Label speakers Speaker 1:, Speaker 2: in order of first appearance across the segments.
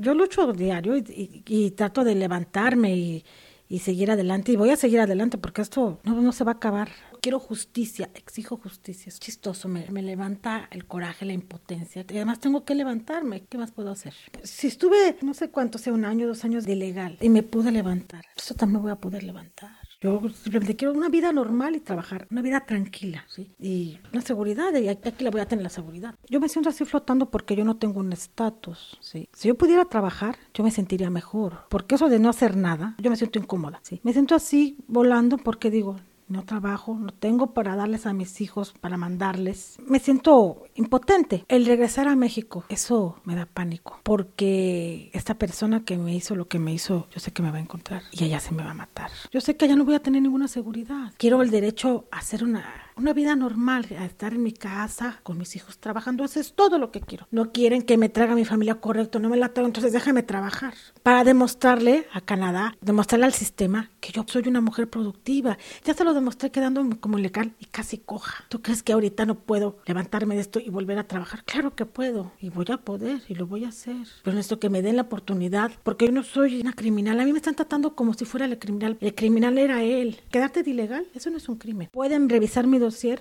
Speaker 1: Yo lucho diario y, trato de levantarme y, seguir adelante. Y voy a seguir adelante porque esto no, no se va a acabar. Quiero justicia, exijo justicia. Es chistoso, me, me, levanta el coraje, la impotencia. Y además tengo que levantarme. ¿Qué más puedo hacer? Si estuve, no sé cuánto, sea un año, dos años de ilegal y me pude levantar, eso también voy a poder levantar. Yo simplemente quiero una vida normal y trabajar, una vida tranquila, ¿sí? Y una seguridad, y aquí la voy a tener la seguridad. Yo me siento así flotando porque yo no tengo un estatus, ¿sí? Si yo pudiera trabajar, yo me sentiría mejor, porque eso de no hacer nada, yo me siento incómoda, ¿sí? Me siento así volando porque digo, no trabajo, no tengo para darles a mis hijos, para mandarles. Me siento impotente. El regresar a México, eso me da pánico, porque esta persona que me hizo lo que me hizo, yo sé que me va a encontrar y ella se me va a matar. Yo sé que allá no voy a tener ninguna seguridad. Quiero el derecho a hacer una una vida normal, a estar en mi casa con mis hijos trabajando, eso es todo lo que quiero. No quieren que me traiga mi familia correcto, no me la traigo, entonces déjame trabajar. Para demostrarle a Canadá, demostrarle al sistema que yo soy una mujer productiva. Ya se lo demostré quedándome como legal y casi coja. ¿Tú crees que ahorita no puedo levantarme de esto y volver a trabajar? Claro que puedo y voy a poder y lo voy a hacer. Pero esto que me den la oportunidad, porque yo no soy una criminal. A mí me están tratando como si fuera el criminal. El criminal era él. Quedarte de ilegal, eso no es un crimen. Pueden revisar mi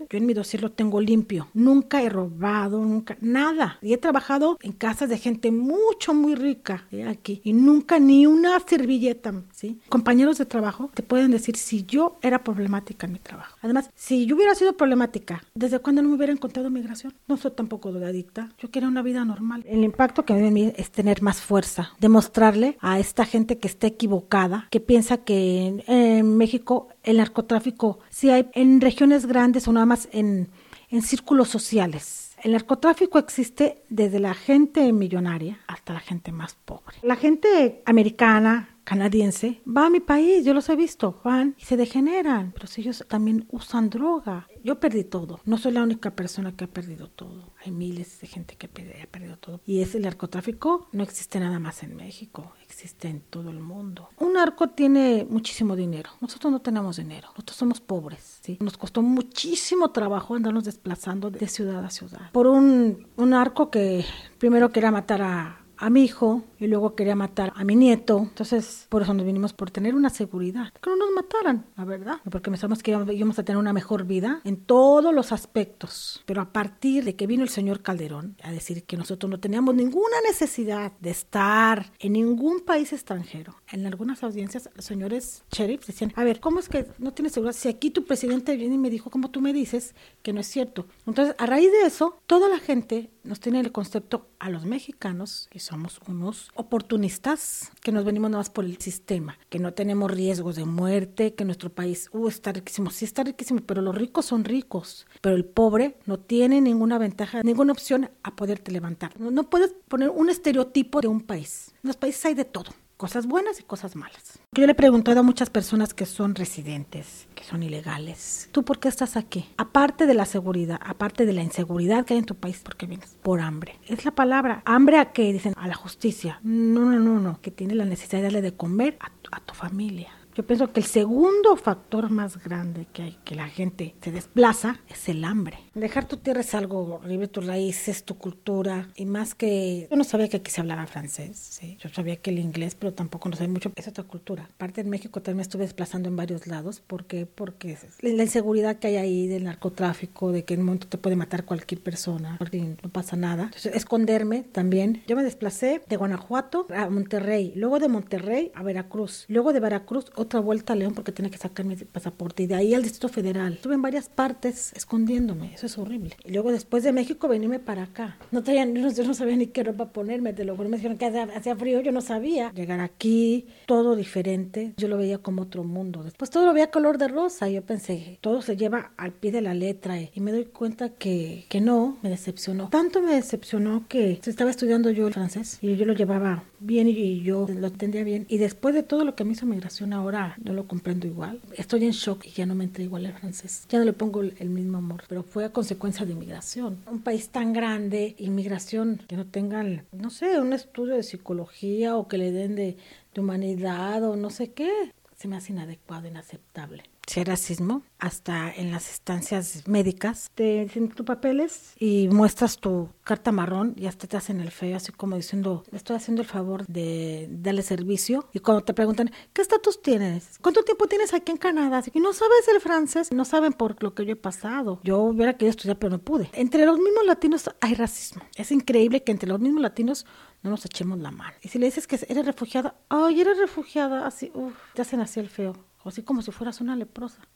Speaker 1: yo en mi dossier lo tengo limpio. Nunca he robado, nunca, nada. Y he trabajado en casas de gente mucho, muy rica ¿eh? aquí. Y nunca ni una servilleta, ¿sí? Compañeros de trabajo te pueden decir si yo era problemática en mi trabajo. Además, si yo hubiera sido problemática, ¿desde cuándo no me hubiera encontrado migración? No soy tampoco drogadicta. Yo quería una vida normal. El impacto que me mí es tener más fuerza. Demostrarle a esta gente que está equivocada, que piensa que en México el narcotráfico sí hay en regiones grandes o nada más en, en círculos sociales. El narcotráfico existe desde la gente millonaria hasta la gente más pobre. La gente americana, canadiense, va a mi país, yo los he visto, van y se degeneran, pero si ellos también usan droga. Yo perdí todo, no soy la única persona que ha perdido todo, hay miles de gente que ha perdido todo. Y ese narcotráfico no existe nada más en México, existe en todo el mundo. Un narco tiene muchísimo dinero, nosotros no tenemos dinero, nosotros somos pobres, ¿sí? Nos costó muchísimo trabajo andarnos desplazando de ciudad a ciudad. Por un, un narco que primero quería matar a a mi hijo y luego quería matar a mi nieto. Entonces, por eso nos vinimos por tener una seguridad. Que no nos mataran, la verdad. Porque pensamos que íbamos a tener una mejor vida en todos los aspectos. Pero a partir de que vino el señor Calderón a decir que nosotros no teníamos ninguna necesidad de estar en ningún país extranjero. En algunas audiencias, los señores sheriffs decían, a ver, ¿cómo es que no tienes seguridad? Si aquí tu presidente viene y me dijo, como tú me dices, que no es cierto. Entonces, a raíz de eso, toda la gente nos tiene el concepto a los mexicanos, que somos unos oportunistas, que nos venimos nada más por el sistema, que no tenemos riesgos de muerte, que nuestro país uh, está riquísimo, sí está riquísimo, pero los ricos son ricos, pero el pobre no tiene ninguna ventaja, ninguna opción a poderte levantar. No, no puedes poner un estereotipo de un país. En los países hay de todo cosas buenas y cosas malas. Yo le he preguntado a muchas personas que son residentes, que son ilegales, ¿tú por qué estás aquí? Aparte de la seguridad, aparte de la inseguridad que hay en tu país, ¿por qué vienes? Por hambre. Es la palabra. ¿Hambre a qué? Dicen, a la justicia. No, no, no, no, que tiene la necesidad de darle de comer a a tu familia. Yo pienso que el segundo factor más grande que hay que la gente se desplaza es el hambre. Dejar tu tierra es algo horrible, tus raíces, tu cultura y más que yo no sabía que aquí se hablaba francés, yo sabía que el inglés, pero tampoco no sabía mucho, es otra cultura. Aparte en México también me estuve desplazando en varios lados, ¿por qué? Porque la inseguridad que hay ahí del narcotráfico, de que en un momento te puede matar cualquier persona, no pasa nada. Entonces, esconderme también. Yo me desplacé de Guanajuato a Monterrey, luego de Monterrey a Veracruz, luego de Veracruz vuelta a León porque tenía que sacar mi pasaporte y de ahí al Distrito Federal. Estuve en varias partes escondiéndome, eso es horrible. Y luego después de México veníme para acá. No tenía, yo no, sabía ni qué ropa ponerme, te lo juro, me dijeron que hacía, frío, yo no sabía. Llegar aquí, todo diferente, yo lo veía como otro mundo. Después todo lo veía color de rosa y yo pensé, todo se lleva al pie de la letra y me doy cuenta que, que no, me decepcionó. Tanto me decepcionó que estaba estudiando yo el francés y yo lo llevaba bien y yo lo entendía bien. Y después de todo lo que me hizo migración ahora, no lo comprendo igual. Estoy en shock y ya no me entré igual el francés. Ya no le pongo el mismo amor, pero fue a consecuencia de inmigración. Un país tan grande, inmigración, que no tengan, no sé, un estudio de psicología o que le den de, de humanidad o no sé qué, se me hace inadecuado, inaceptable. Si hay racismo, hasta en las instancias médicas. Te dicen tus papeles y muestras tu carta marrón y hasta te hacen el feo, así como diciendo, estoy haciendo el favor de darle servicio. Y cuando te preguntan, ¿qué estatus tienes? ¿Cuánto tiempo tienes aquí en Canadá? Y no sabes el francés, no saben por lo que yo he pasado. Yo hubiera querido estudiar, pero no pude. Entre los mismos latinos hay racismo. Es increíble que entre los mismos latinos no nos echemos la mano. Y si le dices que eres refugiada, ay, eres refugiada, así, uff, te hacen así el feo así como si fueras una leprosa.